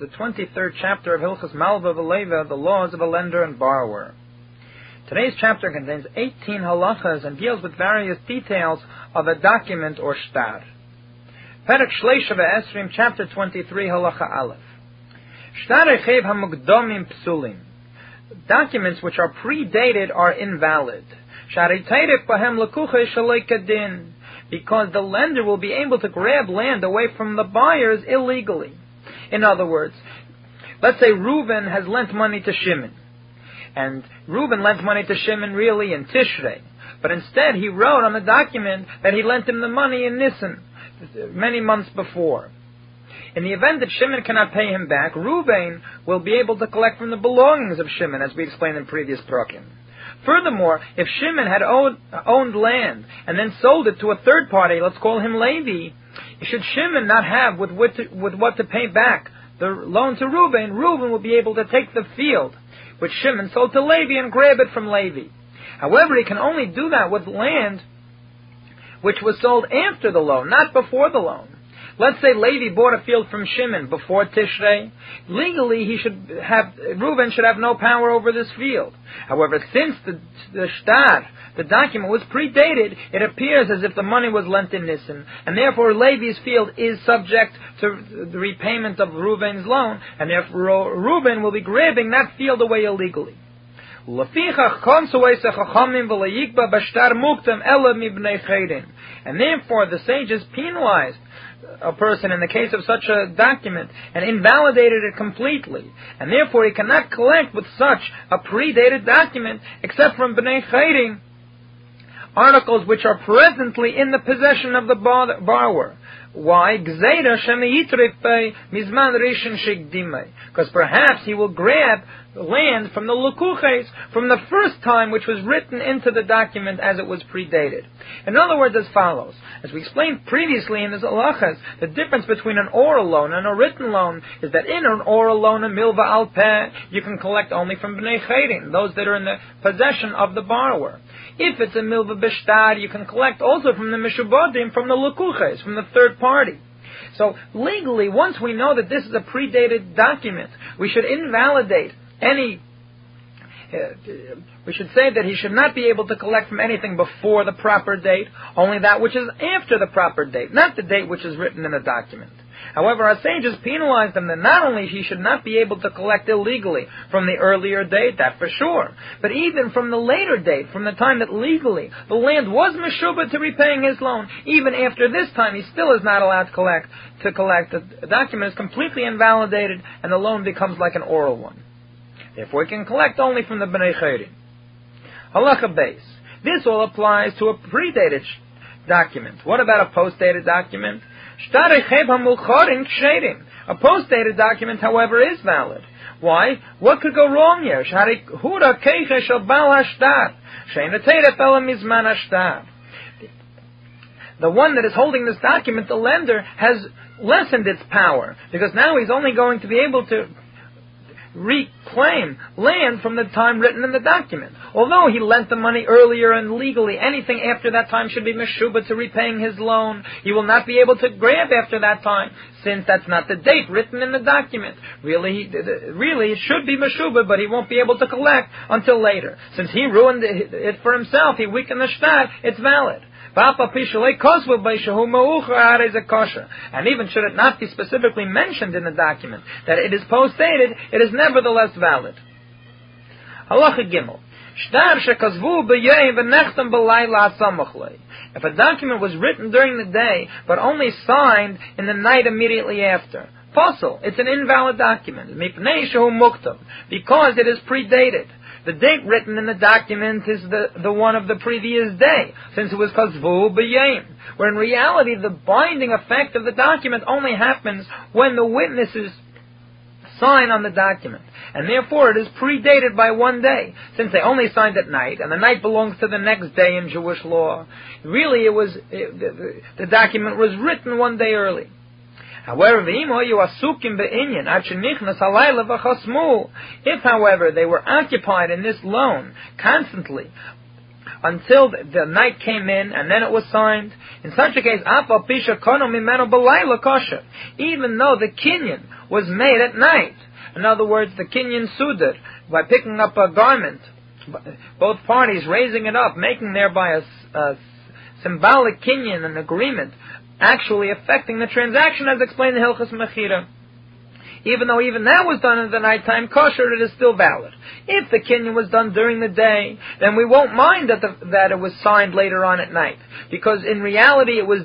the 23rd chapter of Hilchas Malva Veleva, the laws of a lender and borrower. Today's chapter contains 18 halachas and deals with various details of a document or shtar. Perek Shleisha Esrim, chapter 23, halacha Aleph. Shtar Echev HaMugdomim Psulim. Documents which are predated are invalid. Because the lender will be able to grab land away from the buyers illegally. In other words, let's say Reuben has lent money to Shimon. And Reuben lent money to Shimon really in Tishrei. But instead he wrote on the document that he lent him the money in Nisan, many months before. In the event that Shimon cannot pay him back, Reuben will be able to collect from the belongings of Shimon, as we explained in previous prakim. Furthermore, if Shimon had owned, owned land and then sold it to a third party, let's call him Levi, should Shimon not have with what to, with what to pay back the loan to Reuben, Reuben will be able to take the field which Shimon sold to Levi and grab it from Levi. However, he can only do that with land which was sold after the loan, not before the loan. Let's say Levi bought a field from Shimon before Tishrei. Legally, he should have Reuben should have no power over this field. However, since the the shtar, the document was predated, it appears as if the money was lent in Nisan, and therefore Levi's field is subject to the repayment of Reuben's loan, and therefore Reuben will be grabbing that field away illegally. And therefore the sages penalized a person in the case of such a document and invalidated it completely. And therefore he cannot collect with such a predated document except from Bnei Chayrim, articles which are presently in the possession of the borrower. Why? Because perhaps he will grab land from the lukuches from the first time which was written into the document as it was predated. In other words, as follows. As we explained previously in the halachas, the difference between an oral loan and a written loan is that in an oral loan, a milva al peh, you can collect only from bnei chayrin, those that are in the possession of the borrower. If it's a milva b'shtar, you can collect also from the mishubodim, from the lukuches, from the third party. So legally, once we know that this is a predated document, we should invalidate any uh, we should say that he should not be able to collect from anything before the proper date, only that which is after the proper date, not the date which is written in the document. However, our sages penalized him that not only he should not be able to collect illegally from the earlier date, that for sure, but even from the later date, from the time that legally the land was meshubah to repaying his loan, even after this time he still is not allowed to collect. To collect, the document is completely invalidated, and the loan becomes like an oral one. Therefore, he can collect only from the Bnei Chayrim. Halacha Beis. This all applies to a predated document. What about a post-dated document? A post-dated document, however, is valid. Why? What could go wrong here? The one that is holding this document, the lender, has lessened its power because now he's only going to be able to reclaim land from the time written in the document. Although he lent the money earlier and legally, anything after that time should be meshuba to repaying his loan. He will not be able to grab after that time, since that's not the date written in the document. Really, really, it should be meshuba, but he won't be able to collect until later. Since he ruined it for himself, he weakened the shtar, it's valid. And even should it not be specifically mentioned in the document that it is post-dated, it is nevertheless valid. If a document was written during the day, but only signed in the night immediately after, Pasul, it's an invalid document. Because it is predated. The date written in the document is the, the one of the previous day, since it was Kazvu B'Yayim. Where in reality, the binding effect of the document only happens when the witnesses sign on the document. And therefore it is predated by one day, since they only signed at night, and the night belongs to the next day in Jewish law. Really, it was, it, the, the document was written one day early. However, if, however, they were occupied in this loan constantly until the night came in and then it was signed. In such a case, even though the kinyan was made at night. In other words, the kinyan sudar, by picking up a garment, both parties raising it up, making thereby a, a symbolic kinyan, an agreement, actually affecting the transaction as explained in Hilchas Mechira. Even though even that was done in the nighttime kosher, it is still valid. If the kinyan was done during the day, then we won't mind that the, that it was signed later on at night, because in reality it was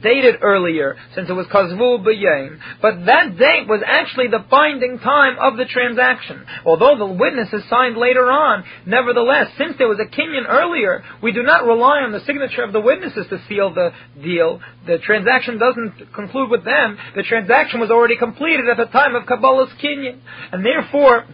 dated earlier, since it was Kazvu B'Yayim, but that date was actually the binding time of the transaction. Although the witness is signed later on, nevertheless, since there was a kinyan earlier, we do not rely on the signature of the witnesses to seal the deal. The transaction doesn't conclude with them. The transaction was already completed at the time of Kabbalas kinyan. And therefore,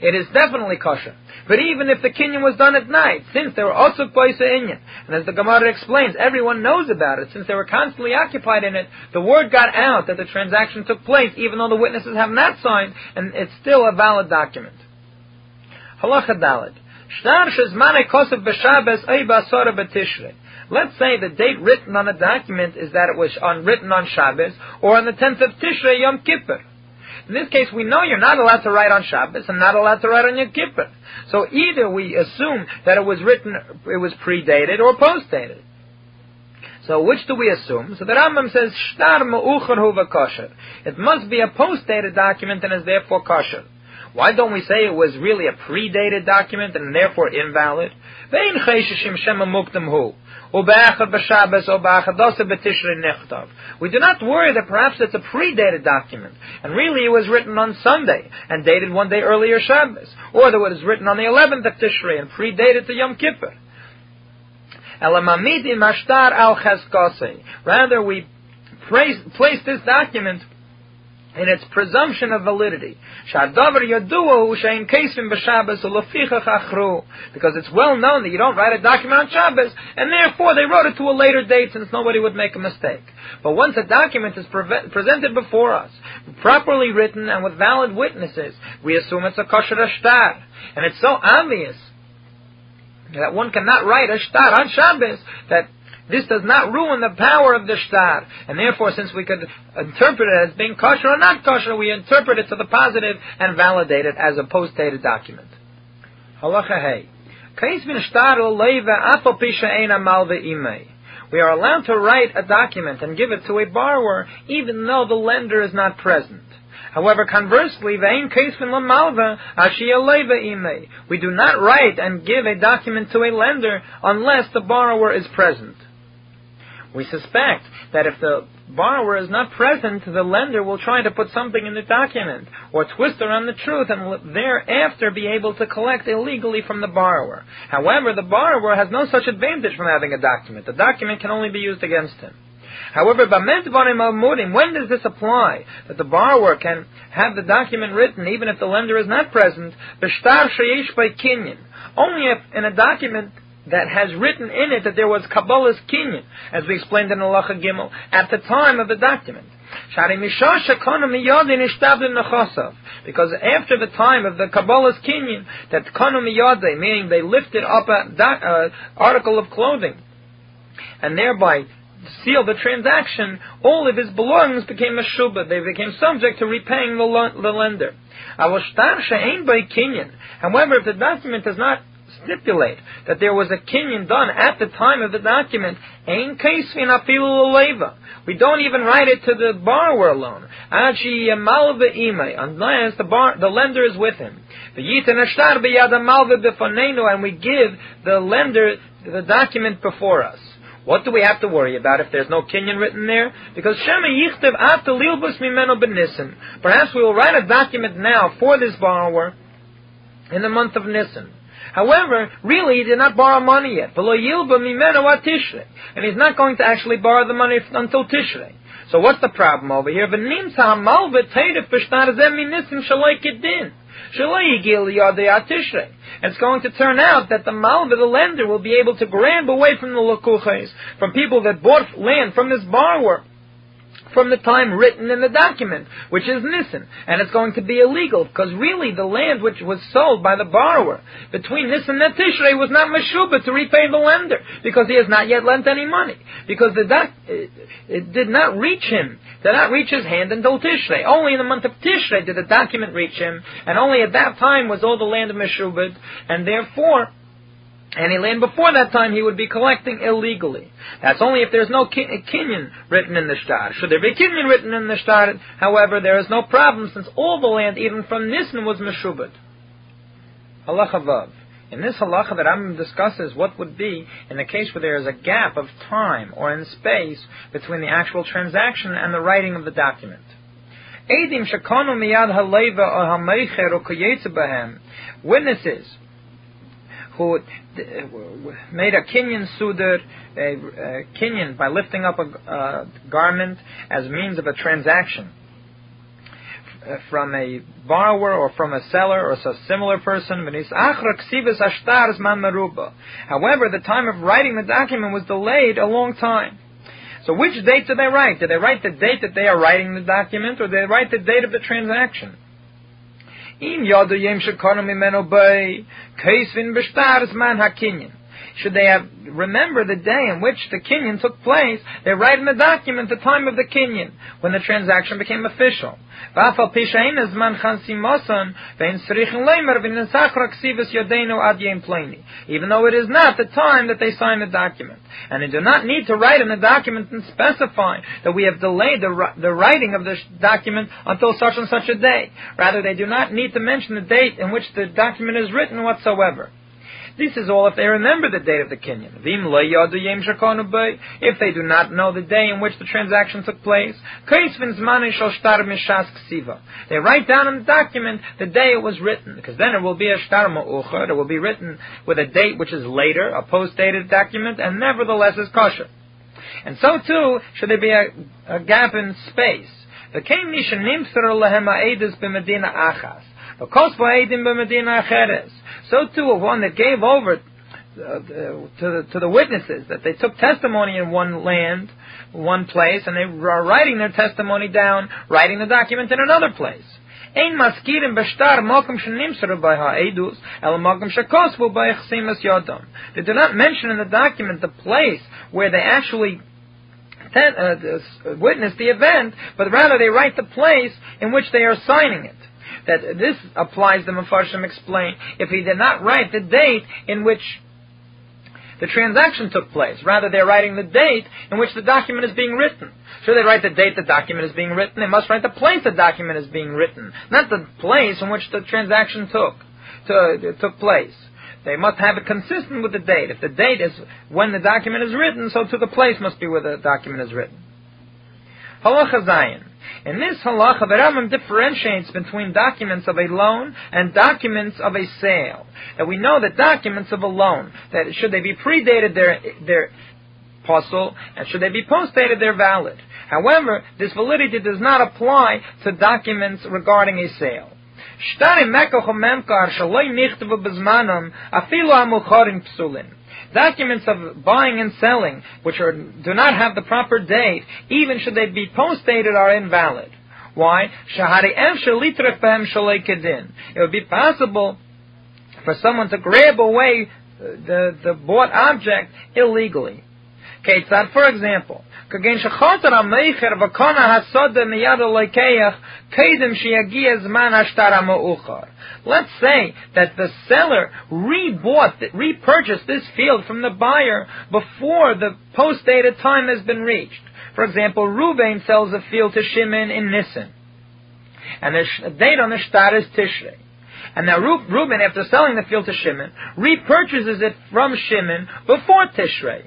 it is definitely kosher. But even if the kinyan was done at night, since they were also poisa inyan, and as the Gemara explains, everyone knows about it, since they were constantly occupied in it, the word got out that the transaction took place, even though the witnesses have not signed, and it's still a valid document. Halacha Daled. Let's say the date written on a document is that it was on, written on Shabbos, or on the 10th of Tishrei, Yom Kippur. In this case, we know you're not allowed to write on Shabbos and not allowed to write on Yom Kippur. So either we assume that it was written, it was predated or postdated. So which do we assume? So the Rambam says, Shtar ma'ucher huva kosher. It must be a postdated document and is therefore kosher. Why don't we say it was really a predated document and therefore invalid? We do not worry that perhaps it's a predated document, and really it was written on Sunday, and dated one day earlier Shabbos, or that it was written on the 11th of Tishrei, and predated to Yom Kippur. Rather, we place this document in its presumption of validity. Because it's well known that you don't write a document on Shabbos, and therefore they wrote it to a later date since nobody would make a mistake. But once a document is pre- presented before us, properly written and with valid witnesses, we assume it's a kosher ashtar. And it's so obvious that one cannot write a shtar on Shabbos that this does not ruin the power of the shtar. And therefore, since we could interpret it as being kosher or not kosher, we interpret it to the positive and validate it as a post-dated document. Halacha hey. We are allowed to write a document and give it to a borrower even though the lender is not present. However, conversely, we do not write and give a document to a lender unless the borrower is present. We suspect that if the borrower is not present, the lender will try to put something in the document or twist around the truth and thereafter be able to collect illegally from the borrower. However, the borrower has no such advantage from having a document. The document can only be used against him. However, when does this apply? That the borrower can have the document written even if the lender is not present, only if in a document that has written in it that there was Kabbalas kinyan, as we explained in Halacha Gimel, at the time of the document. Because after the time of the Kabbalas kinyan, that kanu miyade, meaning they lifted up an uh, article of clothing, and thereby sealed the transaction, all of his belongings became a shubah. They became subject to repaying the, the lender. However, if the document does not stipulate that there was a kinyan done at the time of the document, ain We don't even write it to the borrower alone. Unless the, bar, the lender is with him. The yitan Yitanashtarbiada Malve de Fano and we give the lender the document before us. What do we have to worry about if there's no kinyan written there? Because Shema Yichtiv after Lilbus Mimeno Benissen. Perhaps we will write a document now for this borrower in the month of Nisan. However, really, he did not borrow money yet. And he's not going to actually borrow the money until Tishrei. So what's the problem over here? It's going to turn out that the malva, the lender, will be able to grab away from the lakuches, from people that bought land from this borrower from the time written in the document, which is Nisan. And it's going to be illegal, because really the land which was sold by the borrower between Nisan and Tishrei was not Meshubah to repay the lender, because he has not yet lent any money. Because the doc, it, it did not reach him, did not reach his hand until Tishrei. Only in the month of Tishrei did the document reach him, and only at that time was all the land of Meshubah, and therefore, any land before that time he would be collecting illegally. That's only if there's no kinyan written in the shtar. Should there be kinyan written in the shtar, however, there is no problem since all the land, even from Nisan, was meshubad. Halacha. In this halacha that I'm discusses what would be in the case where there is a gap of time or in space between the actual transaction and the writing of the document. Witnesses who made a kinyan sudar, a, a kinyan by lifting up a uh, garment as means of a transaction from a borrower or from a seller or a similar person. However, the time of writing the document was delayed a long time. So which date do they write? Do they write the date that they are writing the document or do they write the date of the transaction? אין יאדו ימשקונו ממנו בי, קייס וין בשטארס מן הקינין. Should they have remember the day in which the kinyan took place, they write in the document the time of the kinyan, when the transaction became official. Even though it is not the time that they sign the document. And they do not need to write in the document and specify that we have delayed the, the writing of the document until such and such a day. Rather, they do not need to mention the date in which the document is written whatsoever. This is all if they remember the date of the kinyan. If they do not know the day in which the transaction took place, they write down in the document the day it was written, because then it will be a shtar ma'uchar, it will be written with a date which is later, a post-dated document, and nevertheless is kosher. And so too, should there be a, a gap in space. The so too of one that gave over uh, to, the, to the witnesses that they took testimony in one land, one place, and they are writing their testimony down, writing the document in another place. El. They do not mention in the document the place where they actually ten, uh, witness the event, but rather they write the place in which they are signing it that this applies, the Mefarshim explain, if he did not write the date in which the transaction took place. Rather, they're writing the date in which the document is being written. Should they write the date the document is being written? They must write the place the document is being written, not the place in which the transaction took to, took place. They must have it consistent with the date. If the date is when the document is written, so to the place must be where the document is written. Halacha Zayin. In this halacha, the Rambam differentiates between documents of a loan and documents of a sale. And we know that documents of a loan, that should they be predated, they're, they're possible, and should they be postdated, they're valid. However, this validity does not apply to documents regarding a sale. Documents of buying and selling, which are, do not have the proper date, even should they be post-dated, are invalid. Why? It would be possible for someone to grab away uh, the, the bought object illegally. Ketzad, for example, כגן שחוטר המייכר וקונה הסודה מיד הלקח קדם שיגיע זמן השטר המאוחר. Let's say that the seller rebought, repurchased this field from the buyer before the post-dated time has been reached. For example, Ruvain sells a field to Shimon in Nisan. And the date on the shtar is Tishrei. And now Reuben, after selling the field to Shimon, repurchases it from Shimon before Tishrei.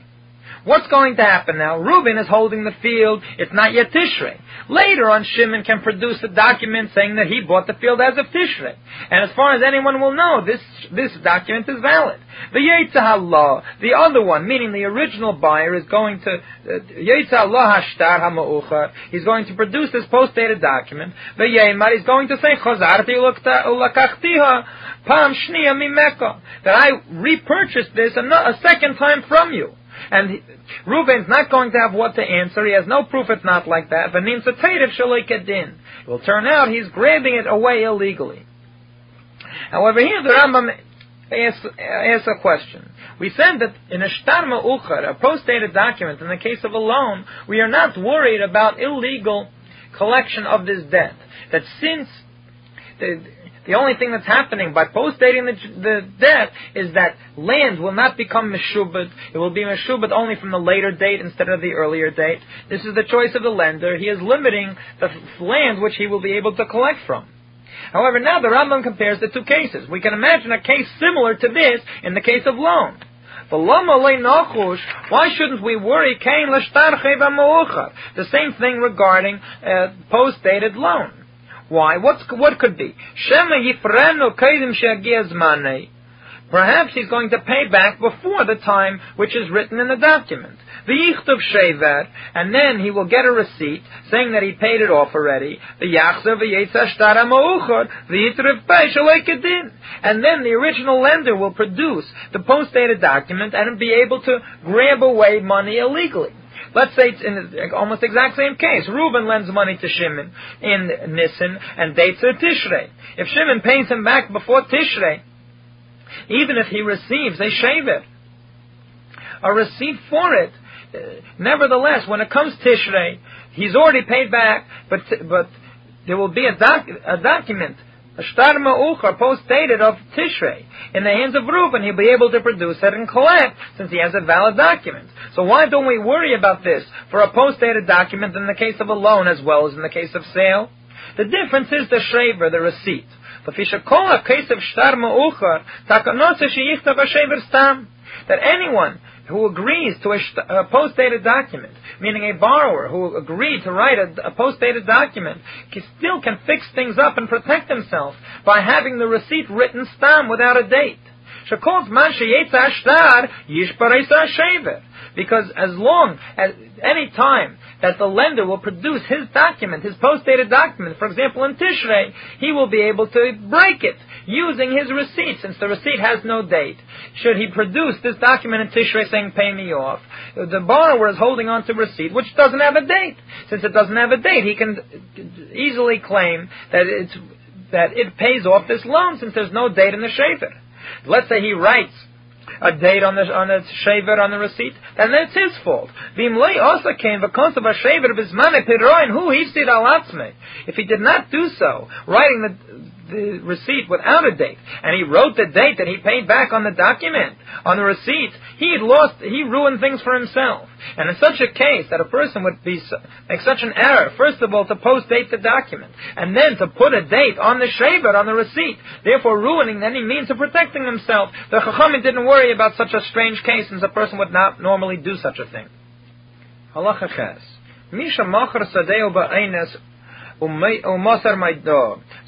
What's going to happen now? Reuben is holding the field. It's not yet Tishrei. Later on, Shimon can produce a document saying that he bought the field as of Tishrei. And as far as anyone will know, this, this document is valid. The Yetzah the other one, meaning the original buyer, is going to, uh, Yetzah Hashtar HaMa'uchar, he's going to produce this post-dated document. The Yeimar is going to say, Chazarti ulakachtiha pam shniya mimeka, that I repurchased this a second time from you. And Reuben's not going to have what to answer. He has no proof it's not like that. It will turn out he's grabbing it away illegally. However, here the Rambam asks, a question. We said that in a shtarma uchar, a post-dated document, in the case of a loan, we are not worried about illegal collection of this debt. That since the, the only thing that's happening by post-dating the, the debt is that land will not become meshubad. It will be meshubad only from the later date instead of the earlier date. This is the choice of the lender. He is limiting the land which he will be able to collect from. However, now the Rambam compares the two cases. We can imagine a case similar to this in the case of loan. Why shouldn't we worry? The same thing regarding uh, post-dated loan. Why? What's, what could be? Perhaps he's going to pay back before the time which is written in the document. The Yichtav Shever, and then he will get a receipt saying that he paid it off already. The Yachzav the And then the original lender will produce the post-dated document and be able to grab away money illegally. Let's say it's in the almost exact same case. Reuben lends money to Shimon in Nisan and dates are Tishrei. If Shimon pays him back before Tishrei, even if he receives a shaver, a receipt for it, nevertheless, when it comes Tishrei, he's already paid back, but but there will be a, doc, a document, a shtar ma'uchar, post-dated of Tishrei, in the hands of Reuben. He'll be able to produce it and collect, since he has a valid document. So why don't we worry about this for a post-dated document in the case of a loan as well as in the case of sale? The difference is the shaver, the receipt. That anyone who agrees to a, post-dated document, meaning a borrower who agreed to write a, a post-dated document, can, still can fix things up and protect himself by having the receipt written stam without a date. Because as long as any time that the lender will produce his document, his post-dated document, for example in Tishrei, he will be able to break it using his receipt, since the receipt has no date. Should he produce this document in Tishrei saying, pay me off, the borrower is holding on to receipt, which doesn't have a date. Since it doesn't have a date, he can easily claim that it's, that it pays off this loan since there's no date in the shaver. Let's say he writes a date on the on the shaver on the receipt, then it's his fault. Vimlei also came because of a shaver bismane piroin who he If he did not do so, writing the the receipt without a date, and he wrote the date that he paid back on the document, on the receipt, he lost, he ruined things for himself. And in such a case, that a person would be make such an error, first of all, to post date the document, and then to put a date on the shaver, on the receipt, therefore ruining any means of protecting himself. The Chachamim didn't worry about such a strange case, since a person would not normally do such a thing. Halacha. Misha machar sadeo ba'enes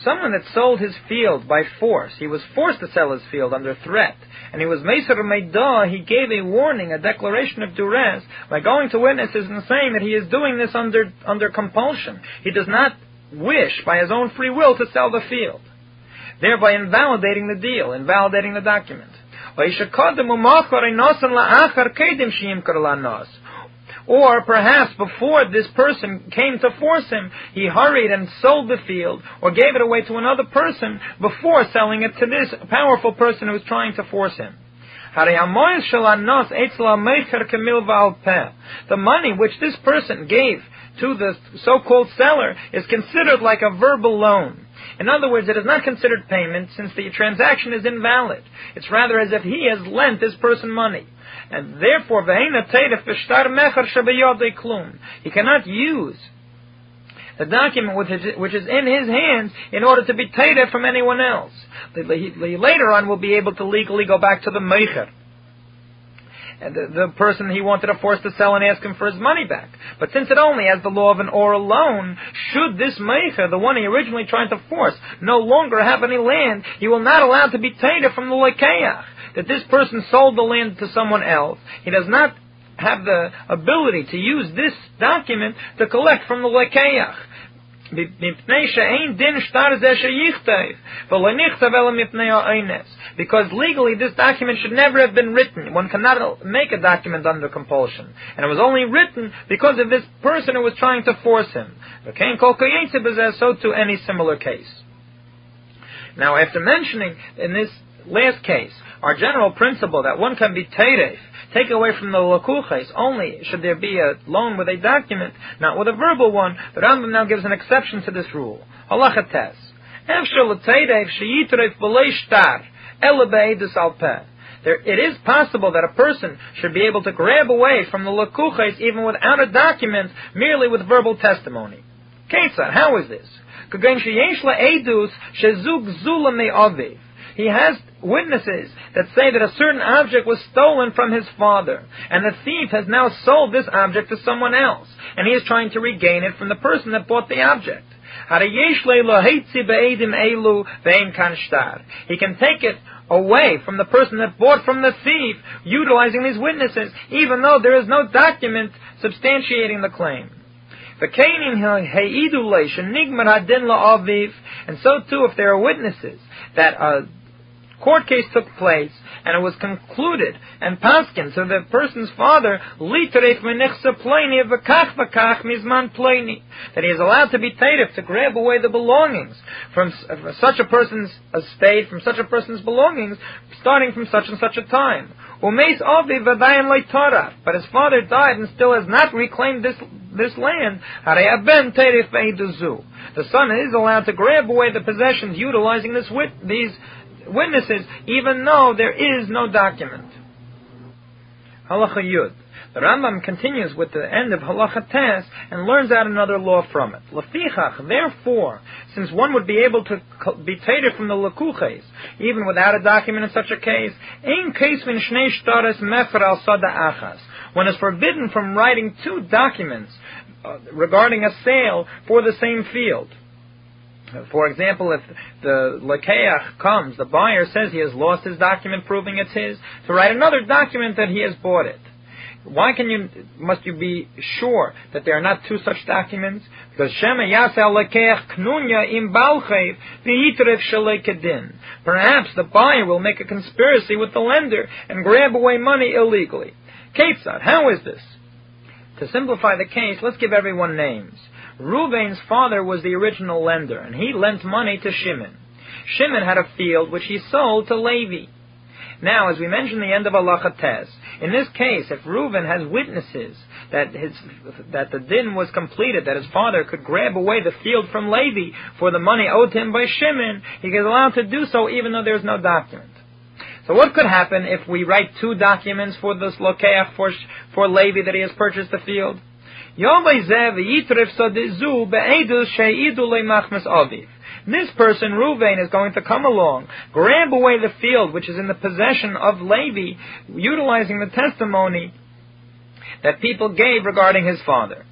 Someone that sold his field by force. He was forced to sell his field under threat. And he was Meser Meidah, he gave a warning, a declaration of duress, by going to witnesses and saying that he is doing this under, under compulsion. He does not wish, by his own free will, to sell the field. Thereby invalidating the deal, invalidating the document. Or perhaps before this person came to force him, he hurried and sold the field or gave it away to another person before selling it to this powerful person who was trying to force him. The money which this person gave to the so-called seller is considered like a verbal loan. In other words, it is not considered payment since the transaction is invalid. It's rather as if he has lent this person money. And therefore, he cannot use the document which is, which is in his hands in order to be tated from anyone else. Later on, will be able to legally go back to the meicher. And the, the, person he wanted to force to sell and ask him for his money back. But since it only has the law of an oral loan, should this meicher, the one he originally tried to force, no longer have any land, he will not allow to be tated from the lekeach that this person sold the land to someone else. He does not have the ability to use this document to collect from the lekeach. Because legally this document should never have been written. One cannot make a document under compulsion. And it was only written because of this person who was trying to force him. So to any similar case. Now after mentioning in this last case our general principle that one can be teiref, take away from the lakuches, only should there be a loan with a document, not with a verbal one. The Rambam now gives an exception to this rule. Halacha tes. There, it is possible that a person should be able to grab away from the lakuches even without a document, merely with verbal testimony. Kesar, how is this? He has witnesses that say that a certain object was stolen from his father, and the thief has now sold this object to someone else, and he is trying to regain it from the person that bought the object. He can take it away from the person that bought from the thief, utilizing these witnesses, even though there is no document substantiating the claim. And so too, if there are witnesses that a court case took place and it was concluded and paskin, so the person's father that he is allowed to be tatif to grab away the belongings from uh, such a person's estate, from such a person's belongings, starting from such and such a time. But his father died and still has not reclaimed this this land. The son is allowed to grab away the possessions utilizing this wit- these witnesses, even though there is no document. Halacha Yud. The Rambam continues with the end of Halacha Tes and learns out another law from it. Lefichach, therefore, since one would be able to be tated from the Lakuches, even without a document in such a case, in case min shnei shtares mefer al sada achas. One is forbidden from writing two documents uh, regarding a sale for the same field. For example, if the lakeach comes, the buyer says he has lost his document proving it's his, to write another document that he has bought it. Why can you, must you be sure that there are not two such documents? Because Shema Yasel Lekeach Knunya im Balchev Shalekedin. Perhaps the buyer will make a conspiracy with the lender and grab away money illegally. Ketzad, how is this? To simplify the case, let's give everyone names. Reuven's father was the original lender, and he lent money to Shimon. Shimon had a field which he sold to Levi. Now, as we mentioned the end of Allah in this case, if Reuven has witnesses that his that the din was completed, that his father could grab away the field from Levi for the money owed to him by Shimon, he is allowed to do so even though there is no document. So what could happen if we write two documents for this lokeach for, for Levi that he has purchased the field? This person, Ruvain, is going to come along, grab away the field which is in the possession of Levi, utilizing the testimony that people gave regarding his father.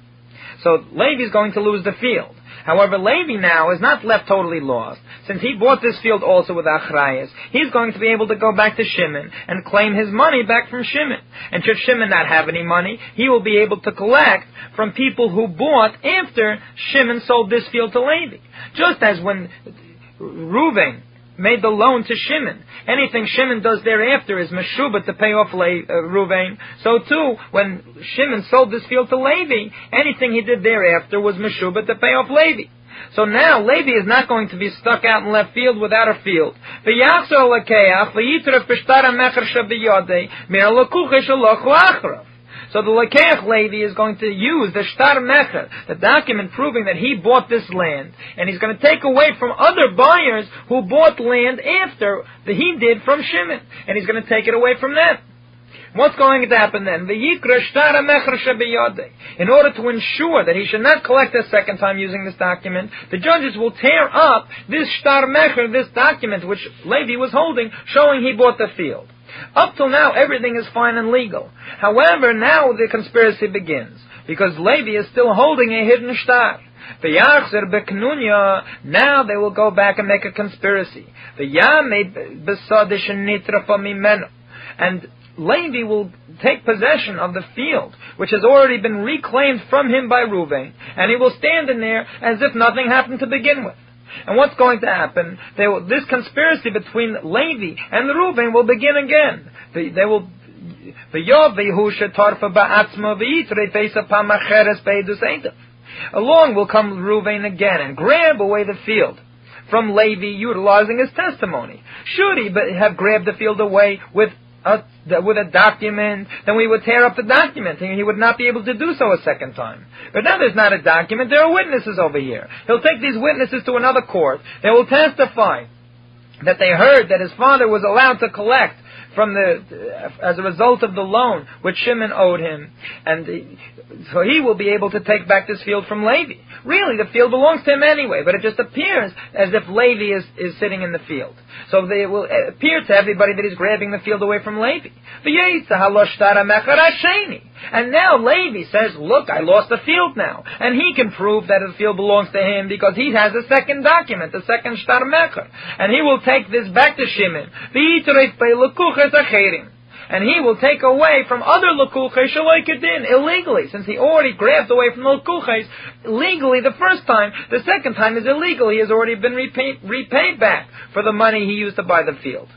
So Levi is going to lose the field. However, Levi now is not left totally lost. Since he bought this field also with Achrayas, he's going to be able to go back to Shimon and claim his money back from Shimon. And should Shimon not have any money, he will be able to collect from people who bought after Shimon sold this field to Levi. Just as when Reuven made the loan to Shimon. Anything Shimon does thereafter is Meshuba to pay off Le- uh, Ruvain. So too, when Shimon sold this field to Levi, anything he did thereafter was Meshuba to pay off Levi. So now Levi is not going to be stuck out in left field without a field. So the Lekeach lady is going to use the Shtar Mecher, the document proving that he bought this land, and he's going to take away from other buyers who bought land after the, he did from Shimon, and he's going to take it away from them. What's going to happen then? In order to ensure that he should not collect a second time using this document, the judges will tear up this shtar mecher, this document which Levi was holding, showing he bought the field. Up till now, everything is fine and legal. However, now the conspiracy begins, because Levi is still holding a hidden shtar. V'yachzer beknunya. Now they will go back and make a conspiracy. The yamid besodish and Levi will take possession of the field, which has already been reclaimed from him by Reuven, and he will stand in there as if nothing happened to begin with. And what's going to happen? Will, this conspiracy between Levi and Reuven will begin again. They, they will Along will come Reuven again and grab away the field from Levi utilizing his testimony. Should he have grabbed the field away with a, with a document, then we would tear up the document and he would not be able to do so a second time. But now there's not a document, there are witnesses over here. He'll take these witnesses to another court. They will testify that they heard that his father was allowed to collect from the as a result of the loan which Shimon owed him, and so he will be able to take back this field from Levi. Really, the field belongs to him anyway, but it just appears as if Levi is, is sitting in the field. So it will appear to everybody that he's grabbing the field away from Levi. And now Levi says, look, I lost the field now. And he can prove that the field belongs to him because he has a second document, the second shtar mecher. And he will take this back to Shimon and he will take away from other lakuches shaloikadin illegally, since he already grabbed away from the lakuches legally the first time. The second time is illegal. He has already been repaid, repaid back for the money he used to buy the field.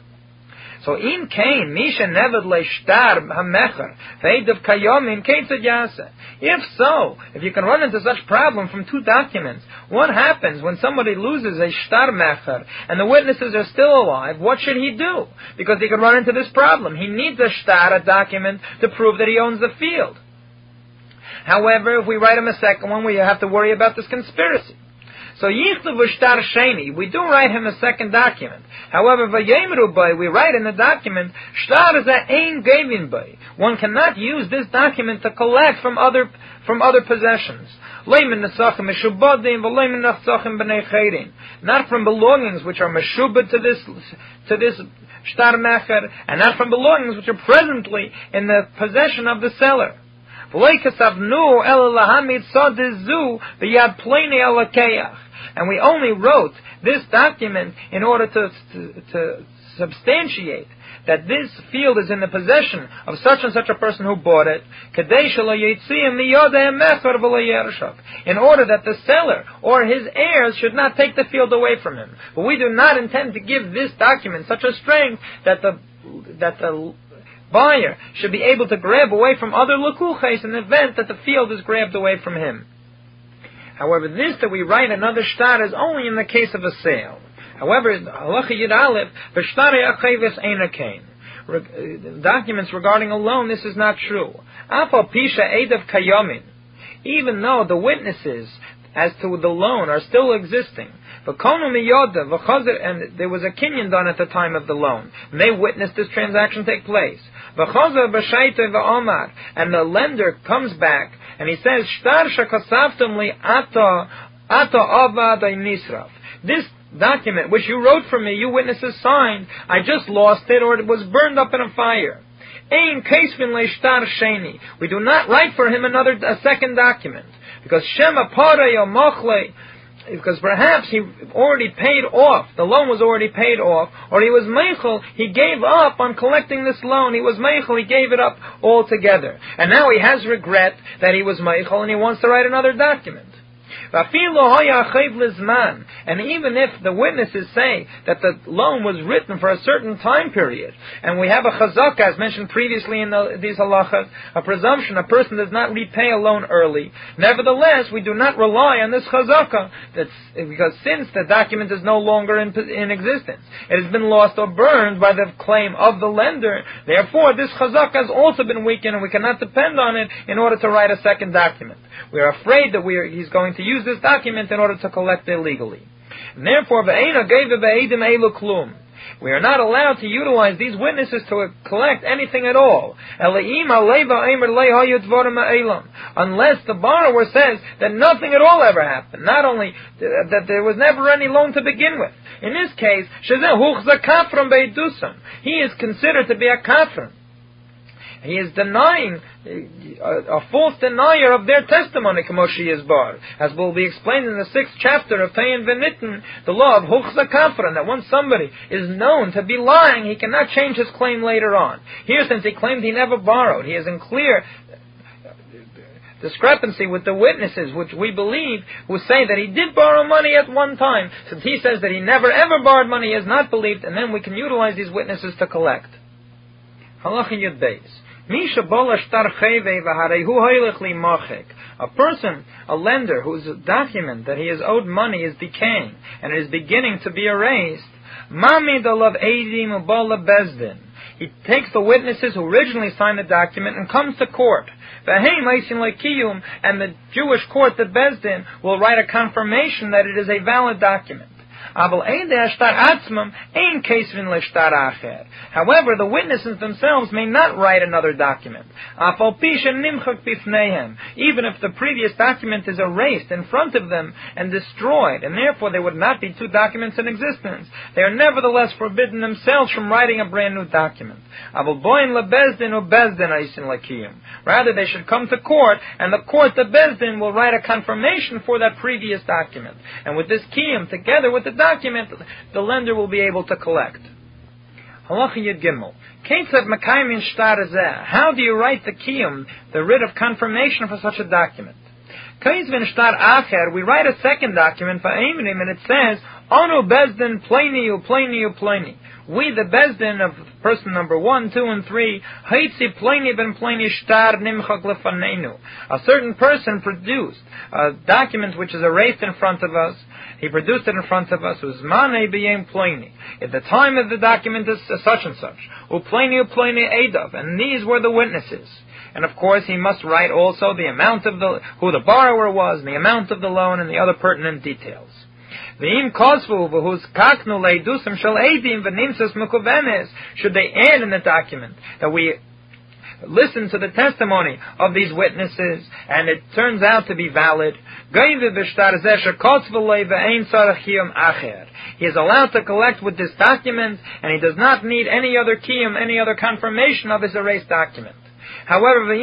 So in Cain, Misha neved leishtar hamecher, veidav kayomin ketzad yasa. If so, if you can run into such problem from two documents, what happens when somebody loses a shtar mecher and the witnesses are still alive? What should he do? Because he could run into this problem. He needs a shtar, a document, to prove that he owns the field. However, if we write him a second one, we have to worry about this conspiracy. So Yichtav Shtar Sheni, we do write him a second document. However, Vayemru Bay, we write in the document, Shtar Ein Gavin Bay. One cannot use this document to collect from other, from other possessions. Not from belongings which are meshubad to this, to this shtar mecher, and not from belongings which are presently in the possession of the seller. And we only wrote this document in order to, to, to substantiate that this field is in the possession of such and such a person who bought it, in order that the seller or his heirs should not take the field away from him. But we do not intend to give this document such a strength that the that the buyer should be able to grab away from other lukuches in the event that the field is grabbed away from him. However, this that we write another shtar is only in the case of a sale. However, uh, Documents regarding a loan, this is not true. Even though the witnesses as to the loan are still existing. And there was a kinyan done at the time of the loan. They witnessed this transaction take place. And the lender comes back and he says, Shtar ata, ata. This document, which you wrote for me, you witnesses signed, I just lost it or it was burned up in a fire. We do not write for him another, a second document. Because Shema Parei Mochle, because perhaps he already paid off, the loan was already paid off, or he was Meichel, he gave up on collecting this loan, he was Meichel, he gave it up altogether. And now he has regret that he was Meichel and he wants to write another document. And even if the witnesses say that the loan was written for a certain time period, and we have a chazaka, as mentioned previously in the, these halachas, a presumption a person does not repay a loan early, nevertheless, we do not rely on this chazaka, that's, because since the document is no longer in, in existence, it has been lost or burned by the claim of the lender, therefore this chazaka has also been weakened, and we cannot depend on it in order to write a second document. We are afraid that we are, he's going to use this document in order to collect illegally. And therefore, we are not allowed to utilize these witnesses to collect anything at all. Unless the borrower says that nothing at all ever happened. Not only that there was never any loan to begin with. In this case, he is considered to be a kafran. He is denying, a, false denier of their testimony, Kamoshi Yizbar. As will be explained in the sixth chapter of Tayin Venitten, the law of Huchza Kafran, that once somebody is known to be lying, he cannot change his claim later on. Here, since he claimed he never borrowed, he is in clear discrepancy with the witnesses, which we believe, who say that he did borrow money at one time. Since he says that he never ever borrowed money, he is not believed, and then we can utilize these witnesses to collect. Halacha Yud Beis. A person, a lender, whose document that he has owed money is decaying and is beginning to be erased, he takes the witnesses who originally signed the document and comes to court. And the Jewish court, the Beis Din, will write a confirmation that it is a valid document. However, the witnesses themselves may not write another document. Even if the previous document is erased in front of them and destroyed, and therefore there would not be two documents in existence, they are nevertheless forbidden themselves from writing a brand new document. Rather, they should come to court, and the court, the Beis Din, will write a confirmation for that previous document. And with this kiyum, together with the document, the lender will be able to collect. Gimel. How do you write the kiyum, the writ of confirmation for such a document? We write a second document for Aminim, and it says, Onu Beis Din pleni u pleni u pleni. We, the Beis Din of person number one, two, and three, Haitzi pleni ben pleni shtar nimchak. A certain person produced a document which is erased in front of us. He produced it in front of us. Uzmane b'yem pleni. At the time of the document is such and such. Upleni upleni edav. And these were the witnesses. And of course, he must write also the amount of the, who the borrower was, and the amount of the loan, and the other pertinent details. V'im kosvu v'huz kaknu leidusam shel edim v'nimsas mekuvemes. Should they add in the document that we listen to the testimony of these witnesses, and it turns out to be valid. He is allowed to collect with this document, and he does not need any other kiyum, any other confirmation of his erased document. However,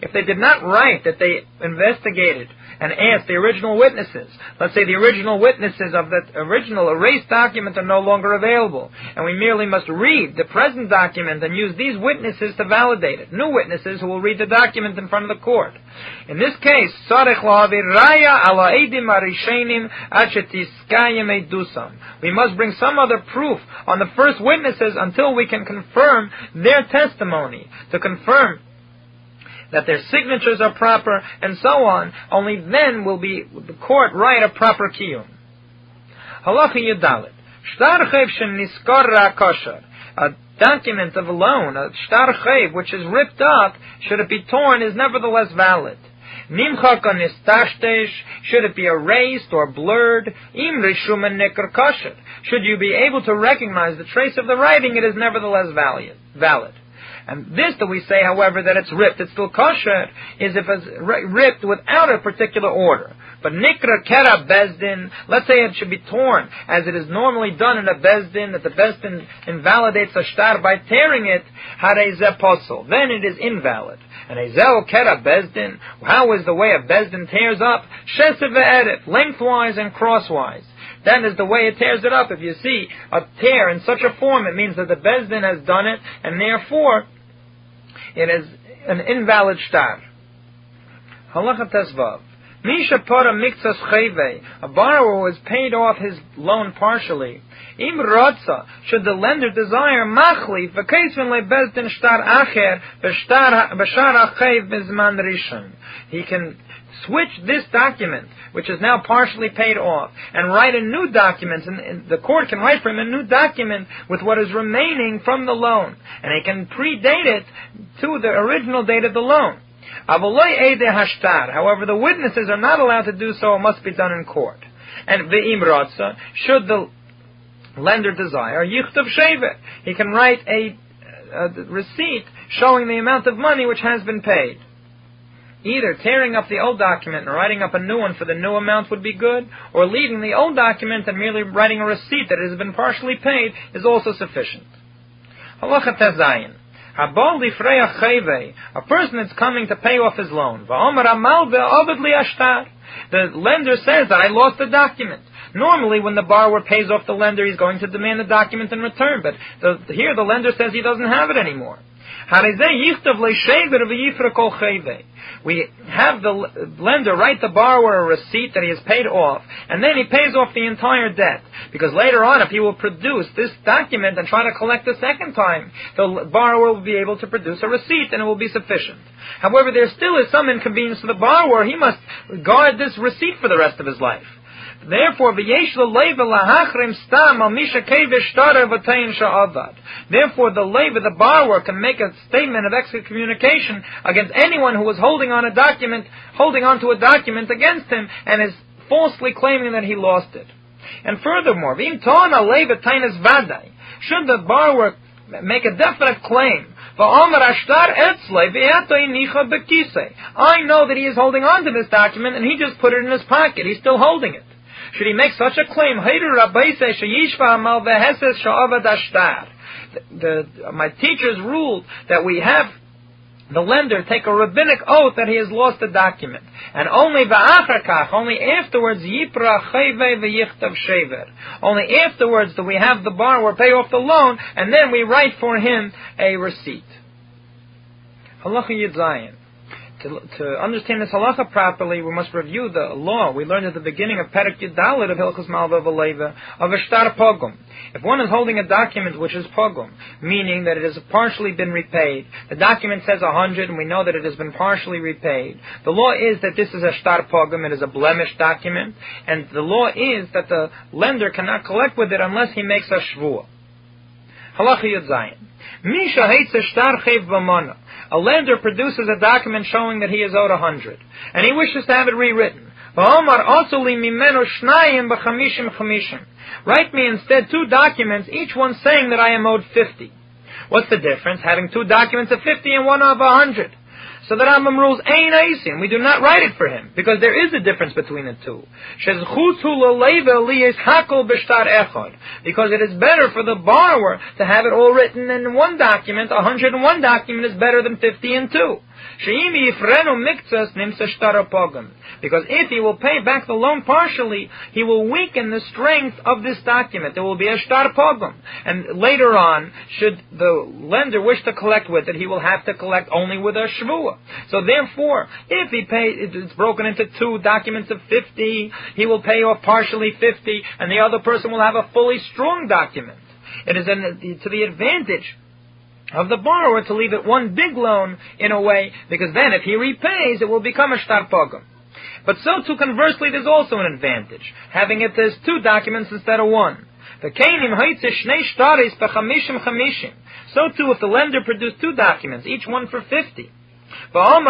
if they did not write that they investigated and ask the original witnesses. Let's say the original witnesses of that original erased document are no longer available, and we merely must read the present document and use these witnesses to validate it. New witnesses who will read the document in front of the court. In this case, we must bring some other proof on the first witnesses until we can confirm their testimony, to confirm that their signatures are proper, and so on, only then will be the court write a proper kiyum. Halacha Yudalit. Shtar niskor kosher. A document of a loan, a shtar which is ripped up, should it be torn, is nevertheless valid. Nimchak nistashtesh, should it be erased or blurred, im rishuman nikr. Should you be able to recognize the trace of the writing, it is nevertheless valid. And this that we say, however, that it's ripped, it's still kosher, is if it's ripped without a particular order. But nikra kera Beis Din, let's say it should be torn, as it is normally done in a Beis Din, that the Beis Din invalidates a shtar by tearing it, hareze posel. Then it is invalid. And ezel kera Beis Din, how is the way a Beis Din tears up? Shesiv lengthwise and crosswise. That is the way it tears it up. If you see a tear in such a form, it means that the Beis Din has done it, and therefore it is an invalid shtar. Halacha Tesvav. Misha Cheve, a borrower who has paid off his loan partially. Im Rotza, should the lender desire Machli, v'keisvin lebezdin shtar acher, b'shar rishon. He can switch this document, which is now partially paid off, and write a new document, and the court can write for him a new document with what is remaining from the loan, and he can predate it to the original date of the loan. However, the witnesses are not allowed to do so, it must be done in court. And the imrotza, should the lender desire, yichtav shevet, he can write a, uh, a receipt showing the amount of money which has been paid. Either tearing up the old document and writing up a new one for the new amount would be good, or leaving the old document and merely writing a receipt that has been partially paid is also sufficient. Halacha Tezayin. A person that's coming to pay off his loan. Va'omer amal liashtar. The lender says that I lost the document. Normally, when the borrower pays off the lender, he's going to demand the document in return. But the, here, the lender says he doesn't have it anymore. We have the lender write the borrower a receipt that he has paid off, and then he pays off the entire debt. Because later on, if he will produce this document and try to collect a second time, the borrower will be able to produce a receipt and it will be sufficient. However, there still is some inconvenience to the borrower. He must guard this receipt for the rest of his life. Therefore, Therefore, the leva, the borrower, can make a statement of excommunication against anyone who was holding on a document, holding on to a document against him, and is falsely claiming that he lost it. And furthermore, should the borrower make a definite claim I know that he is holding on to this document and he just put it in his pocket. He's still holding it. Should he make such a claim? The, the, my teachers ruled that we have the lender take a rabbinic oath that he has lost the document. And only only afterwards, yipra shever. Only afterwards do we have the borrower pay off the loan, and then we write for him a receipt. Halacha Yudzayin to, to understand this halacha properly, we must review the law. We learned at the beginning of Perek Yudalit of Hilchos Malva V'Leva of a shtar pogum. If one is holding a document which is pogum, meaning that it has partially been repaid, the document says a hundred, and we know that it has been partially repaid. The law is that this is a shtar pogum; it is a blemished document, and the law is that the lender cannot collect with it unless he makes a shvuah. Halacha Yudzayin. Misha hates a shtar chev b'mana. A lender produces a document showing that he is owed a hundred, and he wishes to have it rewritten. Write me instead two documents, each one saying that I am owed fifty. What's the difference? Having two documents of fifty and one of a hundred. So the Rambam rules Ein Aisin. We do not write it for him because there is a difference between the two. Because it is better for the borrower to have it all written in one document. A 101 document is better than 50 and 2. Because if he will pay back the loan partially, he will weaken the strength of this document. There will be a shtar pogum. And later on, should the lender wish to collect with it, he will have to collect only with a shvua. So therefore, if he pays, it's broken into two documents of 50, he will pay off partially 50, and the other person will have a fully strong document. It is an, to the advantage of the borrower to leave it one big loan in a way, because then if he repays, it will become a shtar pogum. But so too conversely, there's also an advantage, having it as two documents instead of one. So too, if the lender produced two documents, each one for fifty, and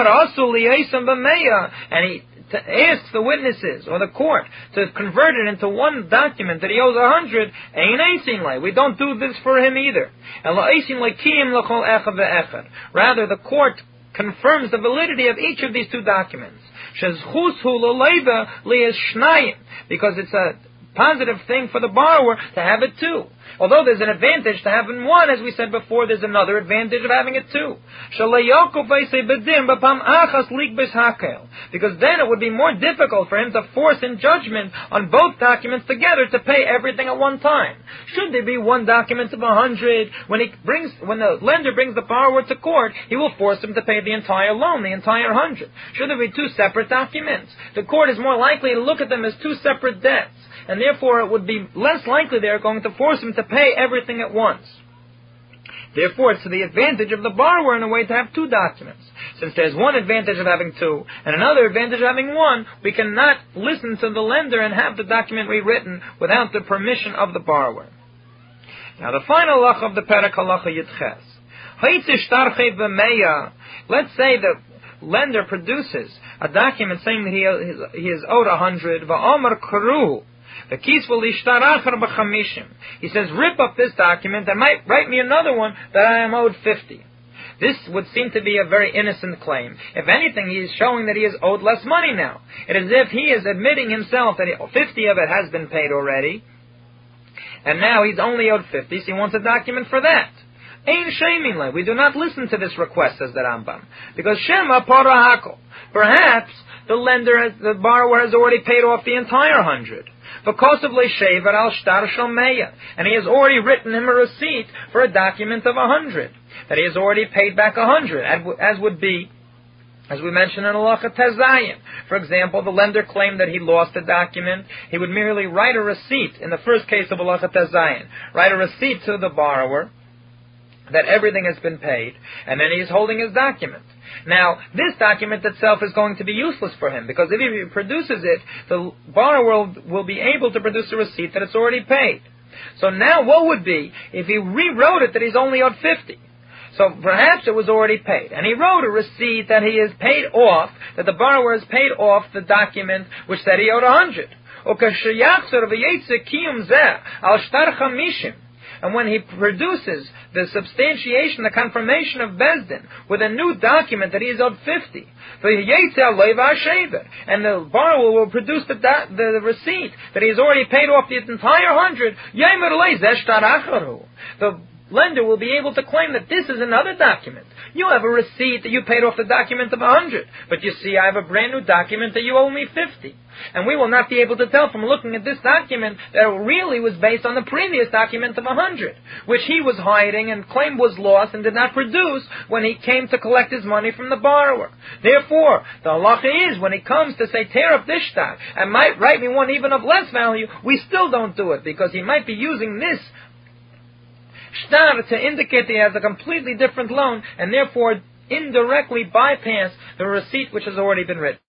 he asks the witnesses or the court to convert it into one document that he owes a hundred, we don't do this for him either. Rather, the court confirms the validity of each of these two documents. Because it's a positive thing for the borrower to have it too. Although there's an advantage to having one, as we said before, there's another advantage of having it two. Because then it would be more difficult for him to force in judgment on both documents together to pay everything at one time. Should there be one document of a hundred, when he brings, when the lender brings the borrower to court, he will force him to pay the entire loan, the entire hundred. Should there be two separate documents, the court is more likely to look at them as two separate debts and therefore it would be less likely they are going to force him to pay everything at once. Therefore, it's to the advantage of the borrower in a way to have two documents. Since there's one advantage of having two and another advantage of having one, we cannot listen to the lender and have the document rewritten without the permission of the borrower. Now, the final lach of the Perek Halacha Yitches. Let's say the lender produces a document saying that he, he is owed a hundred, the ishtarachar b'chamishim. He says, rip up this document and might write me another one that I am owed fifty. This would seem to be a very innocent claim. If anything, he is showing that he is owed less money now. It is as if he is admitting himself that 50 of it has been paid already, and now he's only owed 50, so he wants a document for that. Ain shaming We do not listen to this request, says the Rambam. Because Shema Parahako. Perhaps the lender, has, the borrower has already paid off the entire hundred. Because of Leshever al Shtar Shalmeya. And he has already written him a receipt for a document of a hundred. That he has already paid back a hundred, as would be as we mentioned in Halacha Tezayin. For example, the lender claimed that he lost a document. He would merely write a receipt, in the first case of Halacha Tezayin, write a receipt to the borrower that everything has been paid, and then he's holding his document. Now, this document itself is going to be useless for him because if he produces it, the borrower will be able to produce a receipt that it's already paid. So now what would be if he rewrote it that he's only owed 50? So perhaps it was already paid. And he wrote a receipt that he has paid off, that the borrower has paid off the document which said he owed 100. And when he produces the substantiation, the confirmation of Beis Din with a new document that he is owed 50, and the borrower will produce the, the, the receipt that he has already paid off the entire hundred, the lender will be able to claim that this is another document. You have a receipt that you paid off the document of a hundred, but you see I have a brand new document that you owe me fifty. And we will not be able to tell from looking at this document that it really was based on the previous document of a hundred, which he was hiding and claimed was lost and did not produce when he came to collect his money from the borrower. Therefore, the halacha is when he comes to say tear up this stock and might write me one even of less value, we still don't do it because he might be using this shtar to indicate that he has a completely different loan and therefore indirectly bypass the receipt which has already been written.